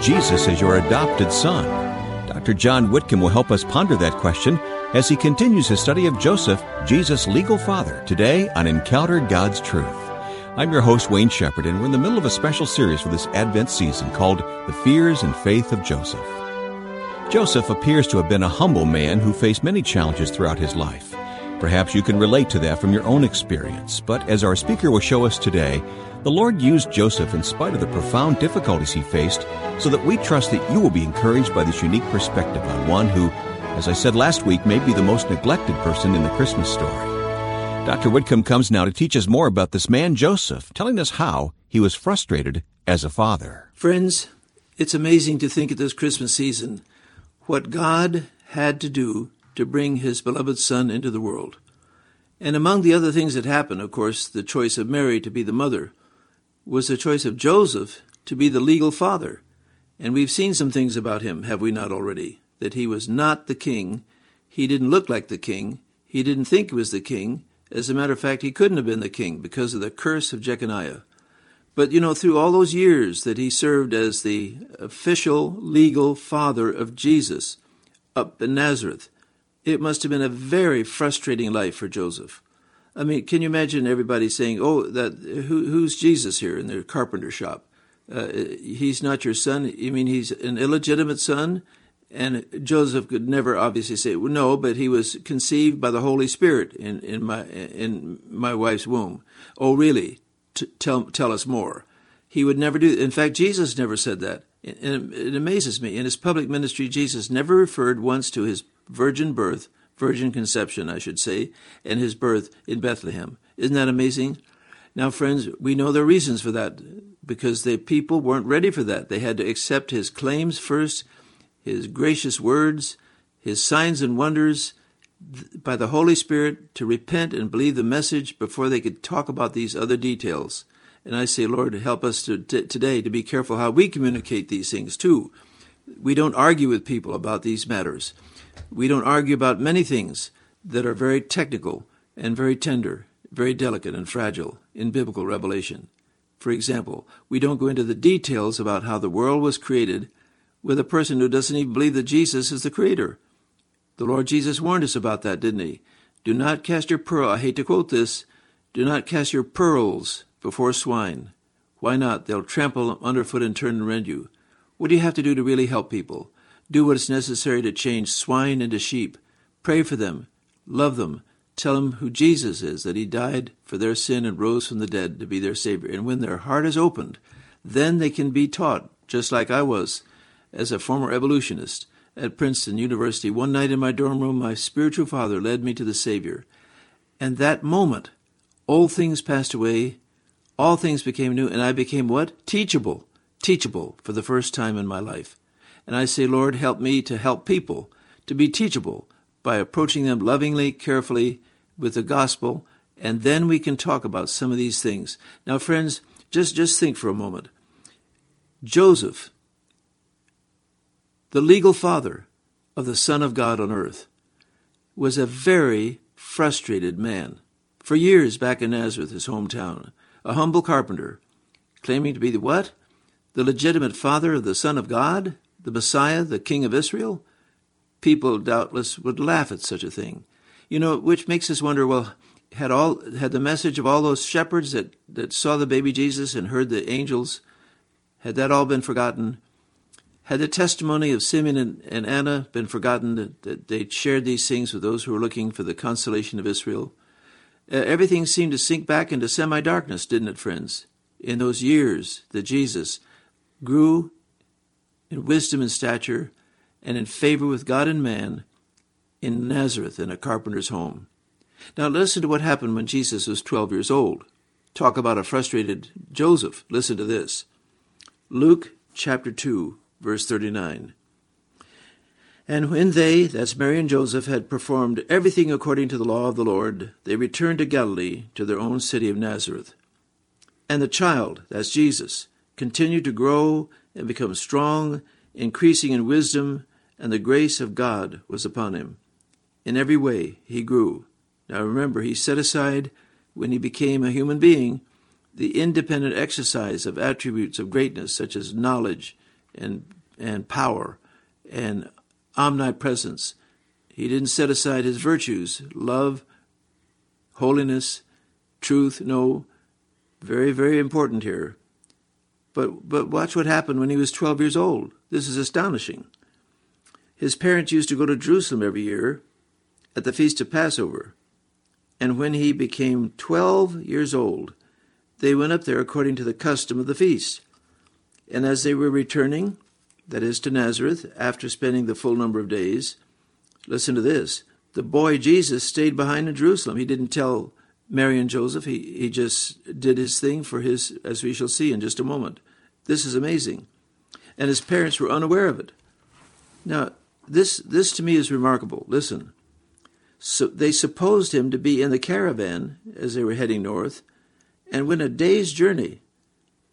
Jesus as your adopted son? Dr. John Whitcomb will help us ponder that question as he continues his study of Joseph, Jesus' legal father, today on Encounter God's Truth. I'm your host, Wayne Shepherd, and we're in the middle of a special series for this Advent season called The Fears and Faith of Joseph. Joseph appears to have been a humble man who faced many challenges throughout his life. Perhaps you can relate to that from your own experience, but as our speaker will show us today, the Lord used Joseph in spite of the profound difficulties he faced so that we trust that you will be encouraged by this unique perspective on one who, as I said last week, may be the most neglected person in the Christmas story. Dr. Whitcomb comes now to teach us more about this man Joseph, telling us how he was frustrated as a father. Friends, it's amazing to think at this Christmas season what God had to do to bring his beloved son into the world. And among the other things that happened, of course, the choice of Mary to be the mother was the choice of Joseph to be the legal father. And we've seen some things about him, have we not already? That he was not the king. He didn't look like the king. He didn't think he was the king. As a matter of fact, he couldn't have been the king because of the curse of Jeconiah. But you know, through all those years that he served as the official legal father of Jesus up in Nazareth, it must have been a very frustrating life for Joseph. I mean, can you imagine everybody saying, "Oh, that who, who's Jesus here in the carpenter shop? Uh, he's not your son. You mean he's an illegitimate son?" And Joseph could never obviously say no, but he was conceived by the Holy Spirit in, in my in my wife's womb. Oh, really? tell tell us more. He would never do. In fact, Jesus never said that. And it amazes me. In his public ministry, Jesus never referred once to his virgin birth, virgin conception, I should say, and his birth in Bethlehem. Isn't that amazing? Now, friends, we know the reasons for that because the people weren't ready for that. They had to accept his claims first, his gracious words, his signs and wonders, by the Holy Spirit to repent and believe the message before they could talk about these other details. And I say, Lord, help us to, t- today to be careful how we communicate these things too. We don't argue with people about these matters. We don't argue about many things that are very technical and very tender, very delicate and fragile in biblical revelation. For example, we don't go into the details about how the world was created with a person who doesn't even believe that Jesus is the creator the Lord Jesus warned us about that, didn't he? Do not cast your pearl, I hate to quote this, do not cast your pearls before swine. Why not? They'll trample underfoot and turn and rend you. What do you have to do to really help people? Do what is necessary to change swine into sheep. Pray for them. Love them. Tell them who Jesus is, that he died for their sin and rose from the dead to be their Savior. And when their heart is opened, then they can be taught, just like I was as a former evolutionist at Princeton University, one night in my dorm room, my spiritual father led me to the Savior. And that moment, all things passed away, all things became new, and I became what? Teachable. Teachable for the first time in my life. And I say, Lord, help me to help people to be teachable by approaching them lovingly, carefully with the gospel, and then we can talk about some of these things. Now, friends, just, just think for a moment. Joseph the legal father of the Son of God on earth, was a very frustrated man. For years back in Nazareth, his hometown, a humble carpenter, claiming to be the what? The legitimate father of the Son of God, the Messiah, the King of Israel? People doubtless would laugh at such a thing. You know, which makes us wonder, well, had all had the message of all those shepherds that, that saw the baby Jesus and heard the angels, had that all been forgotten? Had the testimony of Simeon and, and Anna been forgotten that, that they shared these things with those who were looking for the consolation of Israel? Uh, everything seemed to sink back into semi darkness, didn't it, friends? In those years that Jesus grew in wisdom and stature and in favor with God and man in Nazareth in a carpenter's home. Now listen to what happened when Jesus was 12 years old. Talk about a frustrated Joseph. Listen to this. Luke chapter 2, verse 39. And when they, that's Mary and Joseph, had performed everything according to the law of the Lord, they returned to Galilee, to their own city of Nazareth. And the child, that's Jesus, continued to grow and become strong, increasing in wisdom, and the grace of God was upon him. In every way he grew. Now remember, he set aside, when he became a human being, the independent exercise of attributes of greatness such as knowledge and and power and omnipresence. He didn't set aside his virtues, love, holiness, truth. No, very, very important here. But, but watch what happened when he was 12 years old. This is astonishing. His parents used to go to Jerusalem every year at the Feast of Passover. And when he became 12 years old, they went up there according to the custom of the feast. And as they were returning, that is to Nazareth, after spending the full number of days, listen to this. The boy Jesus stayed behind in Jerusalem. He didn't tell Mary and Joseph. He, he just did his thing for his, as we shall see in just a moment. This is amazing. And his parents were unaware of it. Now, this, this to me is remarkable. Listen. So they supposed him to be in the caravan as they were heading north and went a day's journey.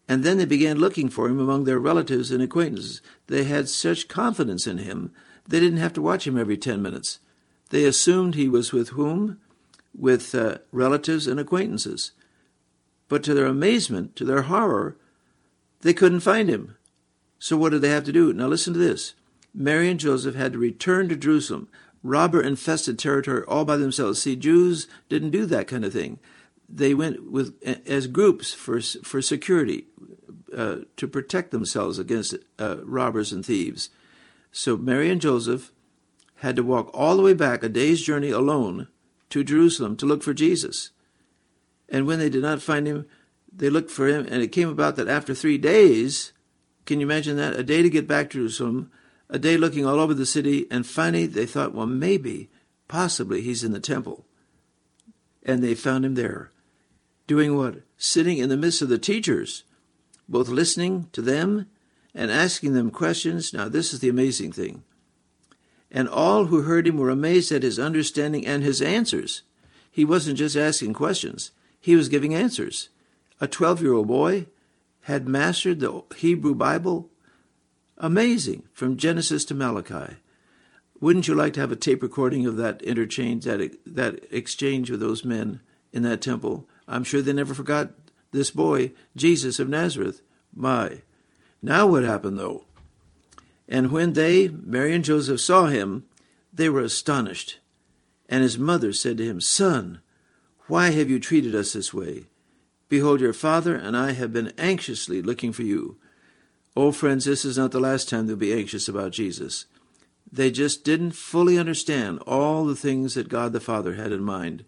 And then they began looking for him among their relatives and acquaintances. They had such confidence in him, they didn't have to watch him every 10 minutes. They assumed he was with whom? With uh, relatives and acquaintances. But to their amazement, to their horror, they couldn't find him. So what did they have to do? Now listen to this. Mary and Joseph had to return to Jerusalem, robber infested territory all by themselves. See, Jews didn't do that kind of thing. They went with as groups for for security, uh, to protect themselves against uh, robbers and thieves. So Mary and Joseph had to walk all the way back a day's journey alone to Jerusalem to look for Jesus. And when they did not find him, they looked for him, and it came about that after three days, can you imagine that? A day to get back to Jerusalem, a day looking all over the city, and finally they thought, well, maybe, possibly he's in the temple. And they found him there. Doing what? Sitting in the midst of the teachers, both listening to them and asking them questions. Now, this is the amazing thing. And all who heard him were amazed at his understanding and his answers. He wasn't just asking questions, he was giving answers. A 12 year old boy had mastered the Hebrew Bible. Amazing, from Genesis to Malachi. Wouldn't you like to have a tape recording of that interchange, that, that exchange with those men in that temple? I'm sure they never forgot this boy, Jesus of Nazareth. My. Now what happened, though? And when they, Mary and Joseph, saw him, they were astonished. And his mother said to him, Son, why have you treated us this way? Behold, your father and I have been anxiously looking for you. Oh, friends, this is not the last time they'll be anxious about Jesus. They just didn't fully understand all the things that God the Father had in mind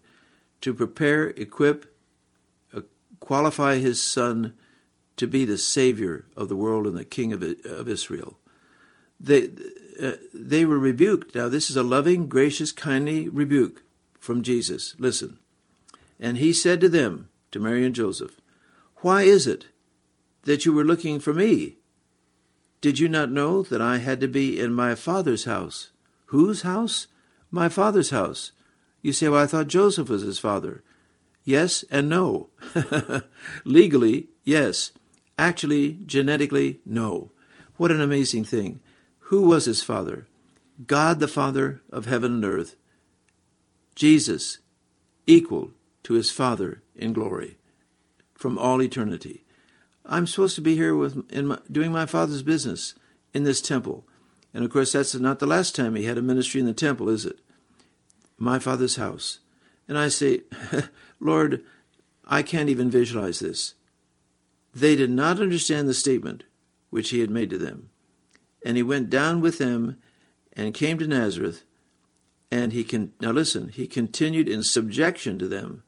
to prepare, equip, uh, qualify his Son to be the Savior of the world and the King of, of Israel. They, uh, they were rebuked. Now, this is a loving, gracious, kindly rebuke from Jesus. Listen. And he said to them, to Mary and Joseph, Why is it that you were looking for me? Did you not know that I had to be in my father's house? Whose house? My father's house. You say, Well, I thought Joseph was his father. Yes and no. Legally, yes. Actually, genetically, no. What an amazing thing. Who was his father? God the Father of heaven and earth. Jesus, equal to his Father in glory from all eternity. I'm supposed to be here with in my, doing my Father's business in this temple. And of course, that's not the last time he had a ministry in the temple, is it? My Father's house. And I say, Lord, I can't even visualize this. They did not understand the statement which he had made to them. And he went down with them and came to Nazareth. And he can now listen, he continued in subjection to them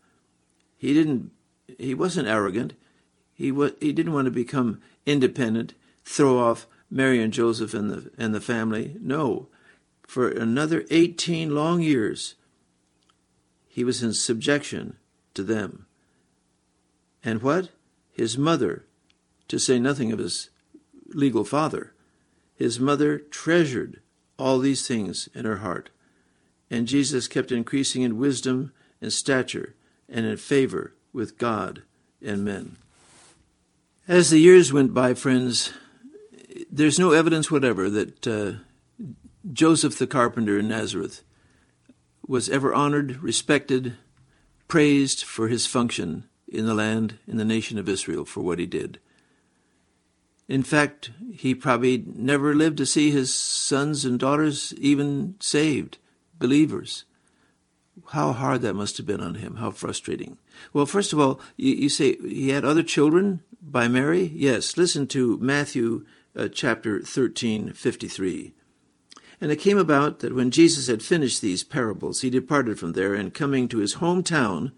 he didn't. He wasn't arrogant. He was. He didn't want to become independent, throw off Mary and Joseph and the and the family. No, for another eighteen long years, he was in subjection to them. And what? His mother, to say nothing of his legal father, his mother treasured all these things in her heart. And Jesus kept increasing in wisdom and stature and in favor with God and men. As the years went by, friends, there's no evidence whatever that uh, Joseph the carpenter in Nazareth was ever honored, respected, praised for his function in the land, in the nation of Israel, for what he did. In fact, he probably never lived to see his sons and daughters even saved, believers. How hard that must have been on him, how frustrating. Well, first of all, you, you say he had other children by Mary? Yes, listen to Matthew uh, chapter 13, 53. And it came about that when Jesus had finished these parables, he departed from there, and coming to his hometown,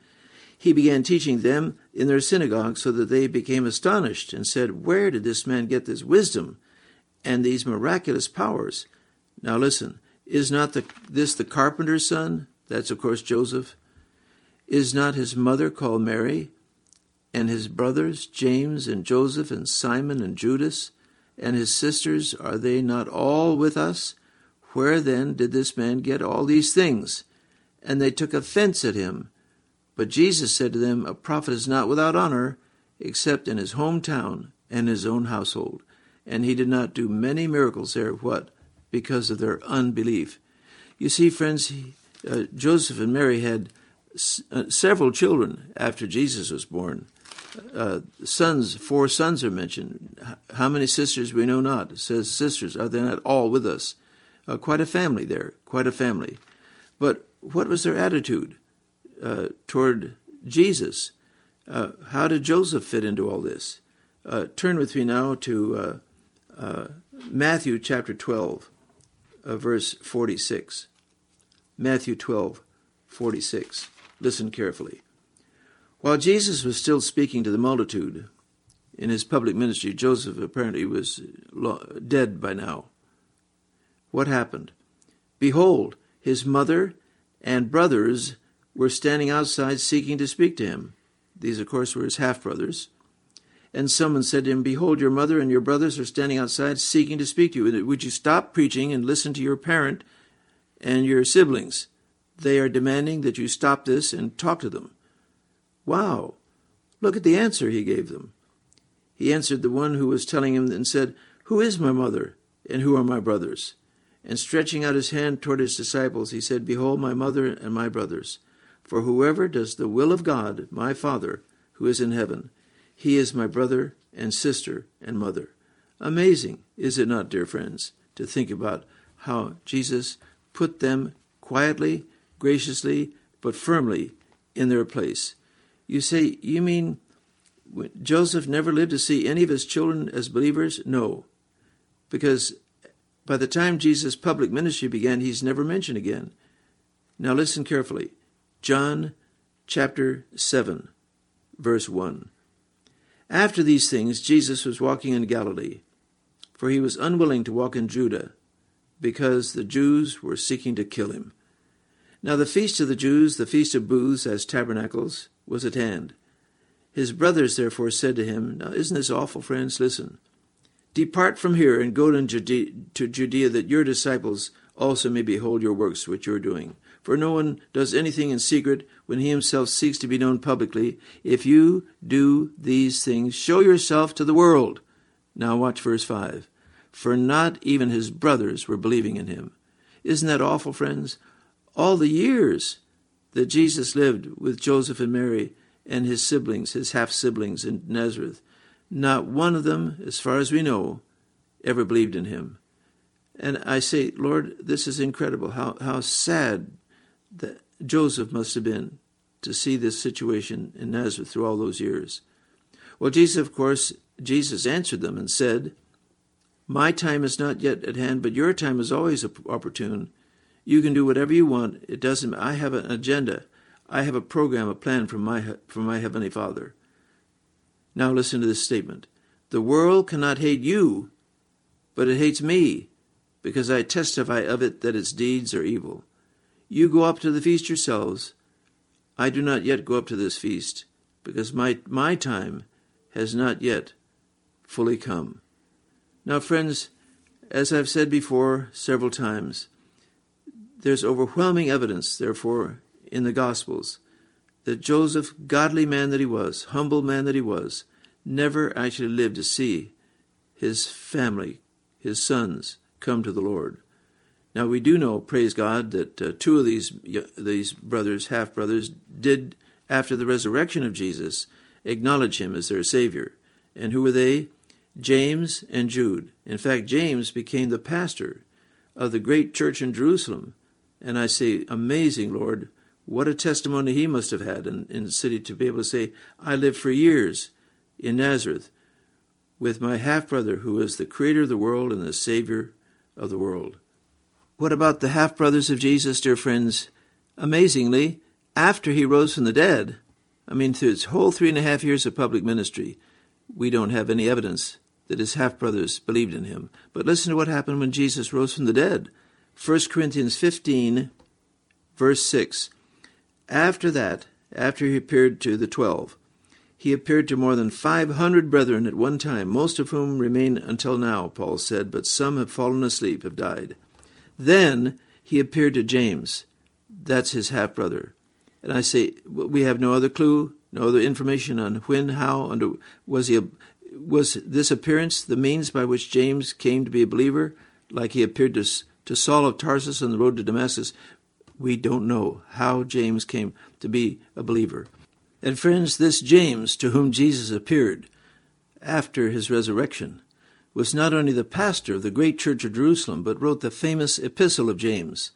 he began teaching them in their synagogue, so that they became astonished and said, Where did this man get this wisdom and these miraculous powers? Now listen, is not the, this the carpenter's son? That's, of course, Joseph. Is not his mother called Mary? And his brothers, James and Joseph and Simon and Judas? And his sisters, are they not all with us? Where then did this man get all these things? And they took offense at him. But Jesus said to them, A prophet is not without honor, except in his hometown and his own household. And he did not do many miracles there. What? Because of their unbelief. You see, friends, uh, Joseph and Mary had s- uh, several children after Jesus was born. Uh, sons, four sons are mentioned. How many sisters we know not? It says sisters. Are they not all with us? Uh, quite a family there, quite a family. But what was their attitude uh, toward Jesus? Uh, how did Joseph fit into all this? Turn with me now to Matthew chapter 12, verse 46. Matthew 12, 46. Listen carefully. While Jesus was still speaking to the multitude in his public ministry, Joseph apparently was dead by now. What happened? Behold, his mother and brothers were standing outside seeking to speak to him. These, of course, were his half brothers. And someone said to him, Behold, your mother and your brothers are standing outside seeking to speak to you. Would you stop preaching and listen to your parent and your siblings? They are demanding that you stop this and talk to them. Wow! Look at the answer he gave them. He answered the one who was telling him and said, Who is my mother and who are my brothers? And stretching out his hand toward his disciples, he said, Behold, my mother and my brothers. For whoever does the will of God, my Father, who is in heaven, he is my brother and sister and mother. Amazing, is it not, dear friends, to think about how Jesus put them quietly, graciously, but firmly in their place. You say, you mean Joseph never lived to see any of his children as believers? No, because by the time Jesus' public ministry began, he's never mentioned again. Now listen carefully. John chapter 7, verse 1. After these things, Jesus was walking in Galilee, for he was unwilling to walk in Judah, because the Jews were seeking to kill him. Now the feast of the Jews, the feast of booths as tabernacles, was at hand. His brothers therefore said to him, Now isn't this awful, friends? Listen. Depart from here and go to Judea, that your disciples also may behold your works which you are doing. For no one does anything in secret when he himself seeks to be known publicly. If you do these things, show yourself to the world. Now watch verse 5. For not even his brothers were believing in him. Isn't that awful, friends? All the years that Jesus lived with Joseph and Mary and his siblings, his half siblings in Nazareth, not one of them, as far as we know, ever believed in him. And I say, Lord, this is incredible. How, how sad that Joseph must have been to see this situation in Nazareth through all those years. Well, Jesus, of course, Jesus answered them and said, My time is not yet at hand, but your time is always opportune. You can do whatever you want. It doesn't. I have an agenda. I have a program, a plan from my from my heavenly Father. Now listen to this statement. The world cannot hate you, but it hates me, because I testify of it that its deeds are evil. You go up to the feast yourselves. I do not yet go up to this feast, because my, my time has not yet fully come. Now, friends, as I've said before several times, there's overwhelming evidence, therefore, in the Gospels that Joseph, godly man that he was, humble man that he was, never actually lived to see his family, his sons, come to the Lord. Now we do know, praise God, that uh, two of these these brothers, half brothers, did after the resurrection of Jesus acknowledge him as their Savior. And who were they? James and Jude. In fact, James became the pastor of the great church in Jerusalem. And I say, amazing, Lord, what a testimony he must have had in, in the city to be able to say, I lived for years in Nazareth with my half brother, who is the creator of the world and the savior of the world. What about the half brothers of Jesus, dear friends? Amazingly, after he rose from the dead, I mean, through his whole three and a half years of public ministry, we don't have any evidence that his half brothers believed in him. But listen to what happened when Jesus rose from the dead. 1 Corinthians 15, verse 6. After that, after he appeared to the twelve, he appeared to more than 500 brethren at one time, most of whom remain until now, Paul said, but some have fallen asleep, have died. Then he appeared to James. That's his half brother. And I say, we have no other clue, no other information on when, how, under, was he, a, was this appearance the means by which James came to be a believer, like he appeared to, to Saul of Tarsus on the road to Damascus? We don't know how James came to be a believer. And friends, this James, to whom Jesus appeared after his resurrection, was not only the pastor of the great church of Jerusalem, but wrote the famous Epistle of James.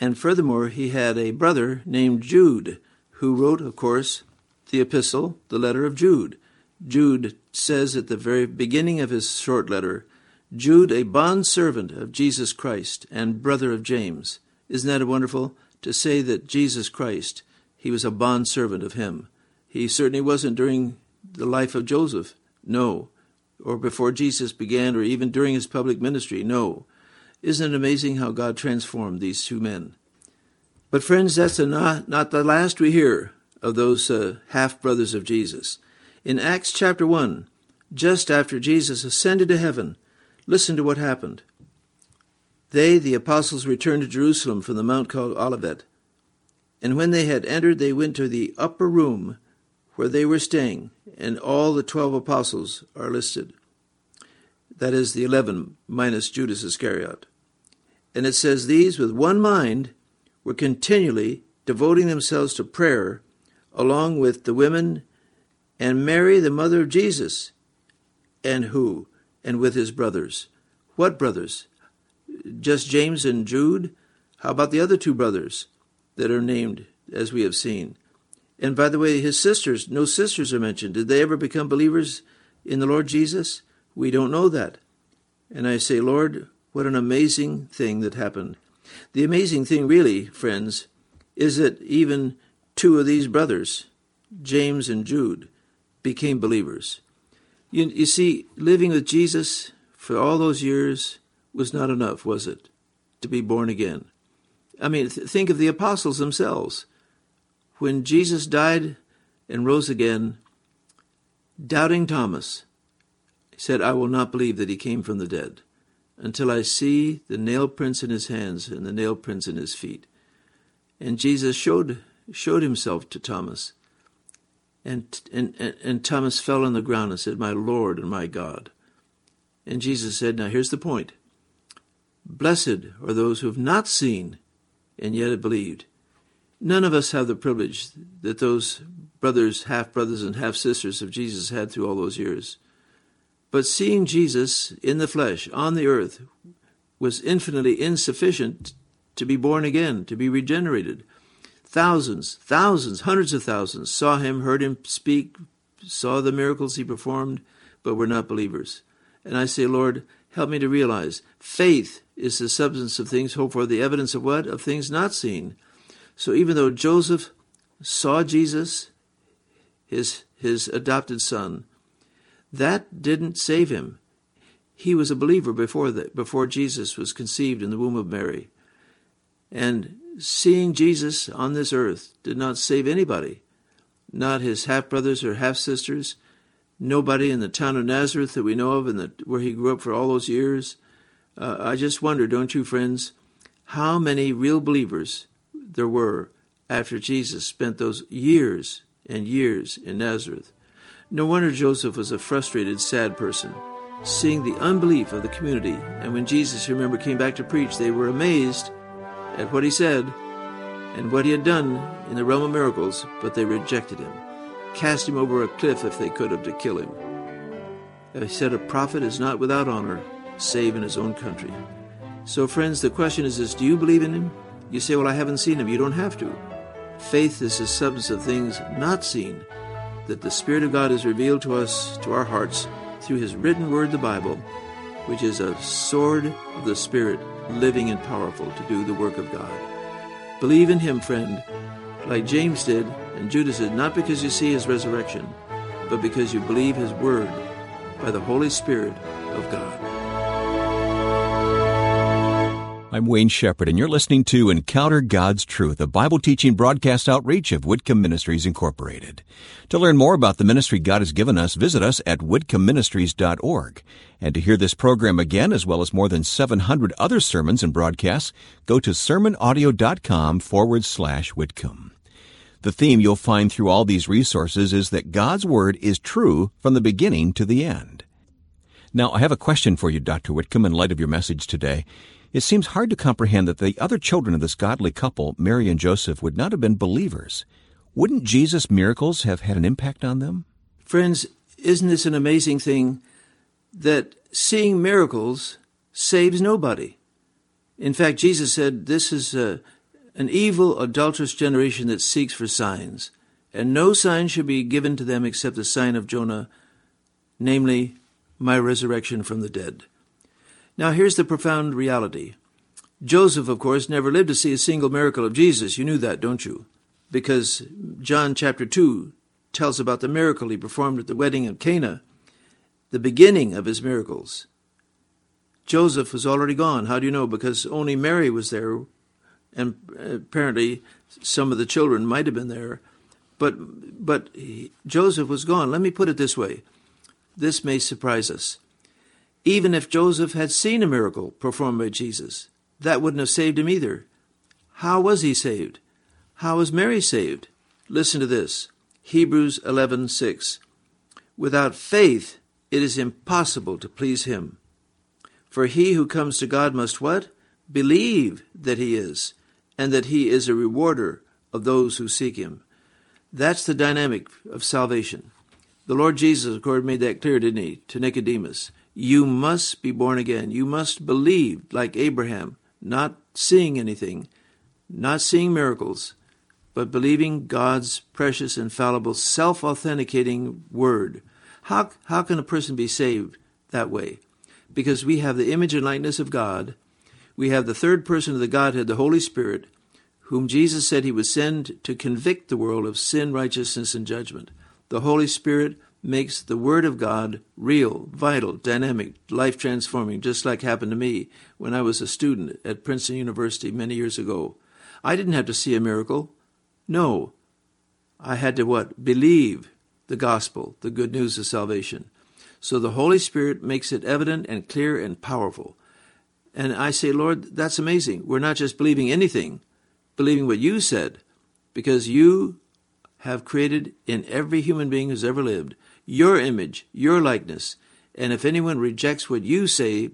And furthermore, he had a brother named Jude, who wrote, of course, the epistle, the letter of Jude. Jude says at the very beginning of his short letter, Jude, a bondservant of Jesus Christ and brother of James. Isn't that wonderful? To say that Jesus Christ, he was a bondservant of him. He certainly wasn't during the life of Joseph, no, or before Jesus began, or even during his public ministry, no. Isn't it amazing how God transformed these two men? But, friends, that's not, not the last we hear of those uh, half brothers of Jesus. In Acts chapter 1, just after Jesus ascended to heaven, listen to what happened. They, the apostles, returned to Jerusalem from the mount called Olivet. And when they had entered, they went to the upper room where they were staying, and all the twelve apostles are listed. That is, the eleven minus Judas Iscariot. And it says, These, with one mind, were continually devoting themselves to prayer, along with the women and Mary, the mother of Jesus. And who? And with his brothers. What brothers? Just James and Jude? How about the other two brothers that are named, as we have seen? And by the way, his sisters, no sisters are mentioned. Did they ever become believers in the Lord Jesus? We don't know that. And I say, Lord, what an amazing thing that happened. The amazing thing, really, friends, is that even two of these brothers, James and Jude, became believers. You, you see, living with Jesus for all those years was not enough, was it, to be born again? I mean, th- think of the apostles themselves. When Jesus died and rose again, doubting Thomas said, I will not believe that he came from the dead until I see the nail prints in his hands and the nail prints in his feet. And Jesus showed showed himself to Thomas. And, and, and, Thomas fell on the ground and said, My Lord and my God. And Jesus said, Now here's the point. Blessed are those who have not seen and yet have believed. None of us have the privilege that those brothers, half brothers, and half sisters of Jesus had through all those years. But seeing Jesus in the flesh on the earth was infinitely insufficient to be born again, to be regenerated. Thousands, thousands, hundreds of thousands saw him, heard him speak, saw the miracles he performed, but were not believers. And I say, Lord, help me to realize faith is the substance of things hoped for, the evidence of what? Of things not seen. So even though Joseph saw Jesus, his, his adopted son, that didn't save him. He was a believer before before Jesus was conceived in the womb of Mary. And seeing Jesus on this earth did not save anybody, not his half brothers or half sisters, nobody in the town of Nazareth that we know of, and where he grew up for all those years. Uh, I just wonder, don't you, friends, how many real believers there were after Jesus spent those years and years in Nazareth. No wonder Joseph was a frustrated, sad person, seeing the unbelief of the community. And when Jesus, remember, came back to preach, they were amazed at what he said and what he had done in the realm of miracles, but they rejected him, cast him over a cliff if they could have to kill him. He said, A prophet is not without honor, save in his own country. So, friends, the question is this Do you believe in him? You say, Well, I haven't seen him. You don't have to. Faith is the substance of things not seen, that the Spirit of God has revealed to us, to our hearts, through his written word, the Bible, which is a sword of the Spirit, living and powerful to do the work of God. Believe in him, friend, like James did and Judas did, not because you see his resurrection, but because you believe his word by the Holy Spirit of God. I'm Wayne Shepherd, and you're listening to Encounter God's Truth, a Bible teaching broadcast outreach of Whitcomb Ministries Incorporated. To learn more about the ministry God has given us, visit us at whitcombministries.org. And to hear this program again, as well as more than 700 other sermons and broadcasts, go to sermonaudio.com forward slash Whitcomb. The theme you'll find through all these resources is that God's Word is true from the beginning to the end. Now, I have a question for you, Dr. Whitcomb, in light of your message today. It seems hard to comprehend that the other children of this godly couple, Mary and Joseph, would not have been believers. Wouldn't Jesus' miracles have had an impact on them? Friends, isn't this an amazing thing that seeing miracles saves nobody? In fact, Jesus said, This is a, an evil, adulterous generation that seeks for signs, and no sign should be given to them except the sign of Jonah, namely, my resurrection from the dead. Now, here's the profound reality. Joseph, of course, never lived to see a single miracle of Jesus. You knew that, don't you? Because John chapter 2 tells about the miracle he performed at the wedding of Cana, the beginning of his miracles. Joseph was already gone. How do you know? Because only Mary was there, and apparently some of the children might have been there. But, but Joseph was gone. Let me put it this way this may surprise us. Even if Joseph had seen a miracle performed by Jesus, that wouldn't have saved him either. How was he saved? How was Mary saved? Listen to this. Hebrews 11:6. Without faith it is impossible to please him. For he who comes to God must what? Believe that he is, and that he is a rewarder of those who seek him. That's the dynamic of salvation. The Lord Jesus, of course, made that clear, didn't he, to Nicodemus? You must be born again. You must believe, like Abraham, not seeing anything, not seeing miracles, but believing God's precious, infallible, self authenticating word. How, how can a person be saved that way? Because we have the image and likeness of God. We have the third person of the Godhead, the Holy Spirit, whom Jesus said he would send to convict the world of sin, righteousness, and judgment. The Holy Spirit makes the Word of God real, vital, dynamic, life transforming, just like happened to me when I was a student at Princeton University many years ago. I didn't have to see a miracle. No. I had to what? Believe the gospel, the good news of salvation. So the Holy Spirit makes it evident and clear and powerful. And I say, Lord, that's amazing. We're not just believing anything, believing what you said, because you have created in every human being who's ever lived your image, your likeness. And if anyone rejects what you say,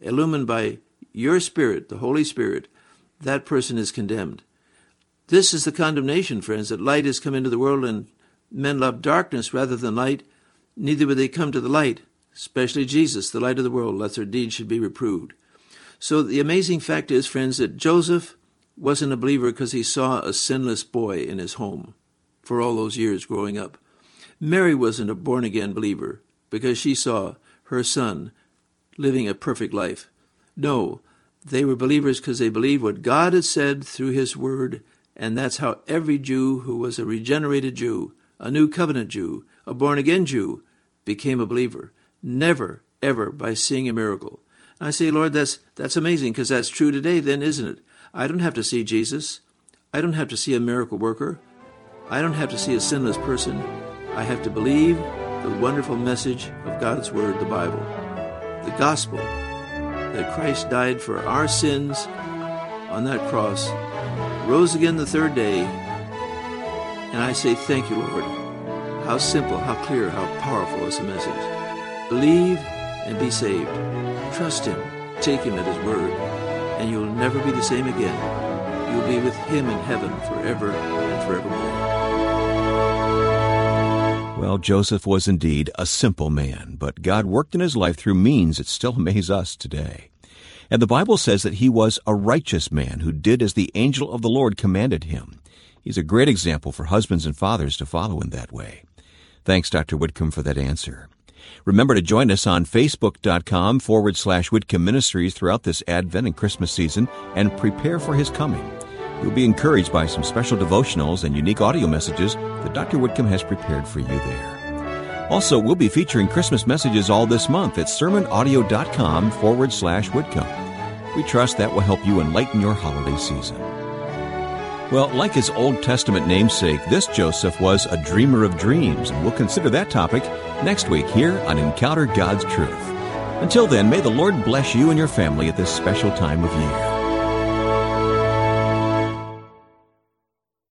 illumined by your Spirit, the Holy Spirit, that person is condemned. This is the condemnation, friends, that light has come into the world and men love darkness rather than light. Neither would they come to the light, especially Jesus, the light of the world, lest their deeds should be reproved. So the amazing fact is, friends, that Joseph wasn't a believer because he saw a sinless boy in his home for all those years growing up. Mary wasn't a born again believer because she saw her son living a perfect life. No, they were believers because they believed what God had said through His Word, and that's how every Jew who was a regenerated Jew, a new covenant Jew, a born again Jew, became a believer. Never, ever by seeing a miracle. And I say, Lord, that's that's amazing because that's true today, then, isn't it? I don't have to see Jesus. I don't have to see a miracle worker. I don't have to see a sinless person. I have to believe the wonderful message of God's Word, the Bible, the gospel, that Christ died for our sins on that cross, rose again the third day, and I say, Thank you, Lord. How simple, how clear, how powerful is the message. Believe and be saved. Trust Him, take Him at His word, and you'll never be the same again. You'll be with Him in heaven forever and forevermore. Well, Joseph was indeed a simple man, but God worked in his life through means that still amaze us today. And the Bible says that he was a righteous man who did as the angel of the Lord commanded him. He's a great example for husbands and fathers to follow in that way. Thanks, Dr. Whitcomb, for that answer. Remember to join us on facebook.com forward slash Whitcomb Ministries throughout this Advent and Christmas season and prepare for his coming. You'll be encouraged by some special devotionals and unique audio messages that Dr. Whitcomb has prepared for you there. Also, we'll be featuring Christmas messages all this month at sermonaudio.com forward slash Whitcomb. We trust that will help you enlighten your holiday season. Well, like his Old Testament namesake, this Joseph was a dreamer of dreams, and we'll consider that topic next week here on Encounter God's Truth. Until then, may the Lord bless you and your family at this special time of year.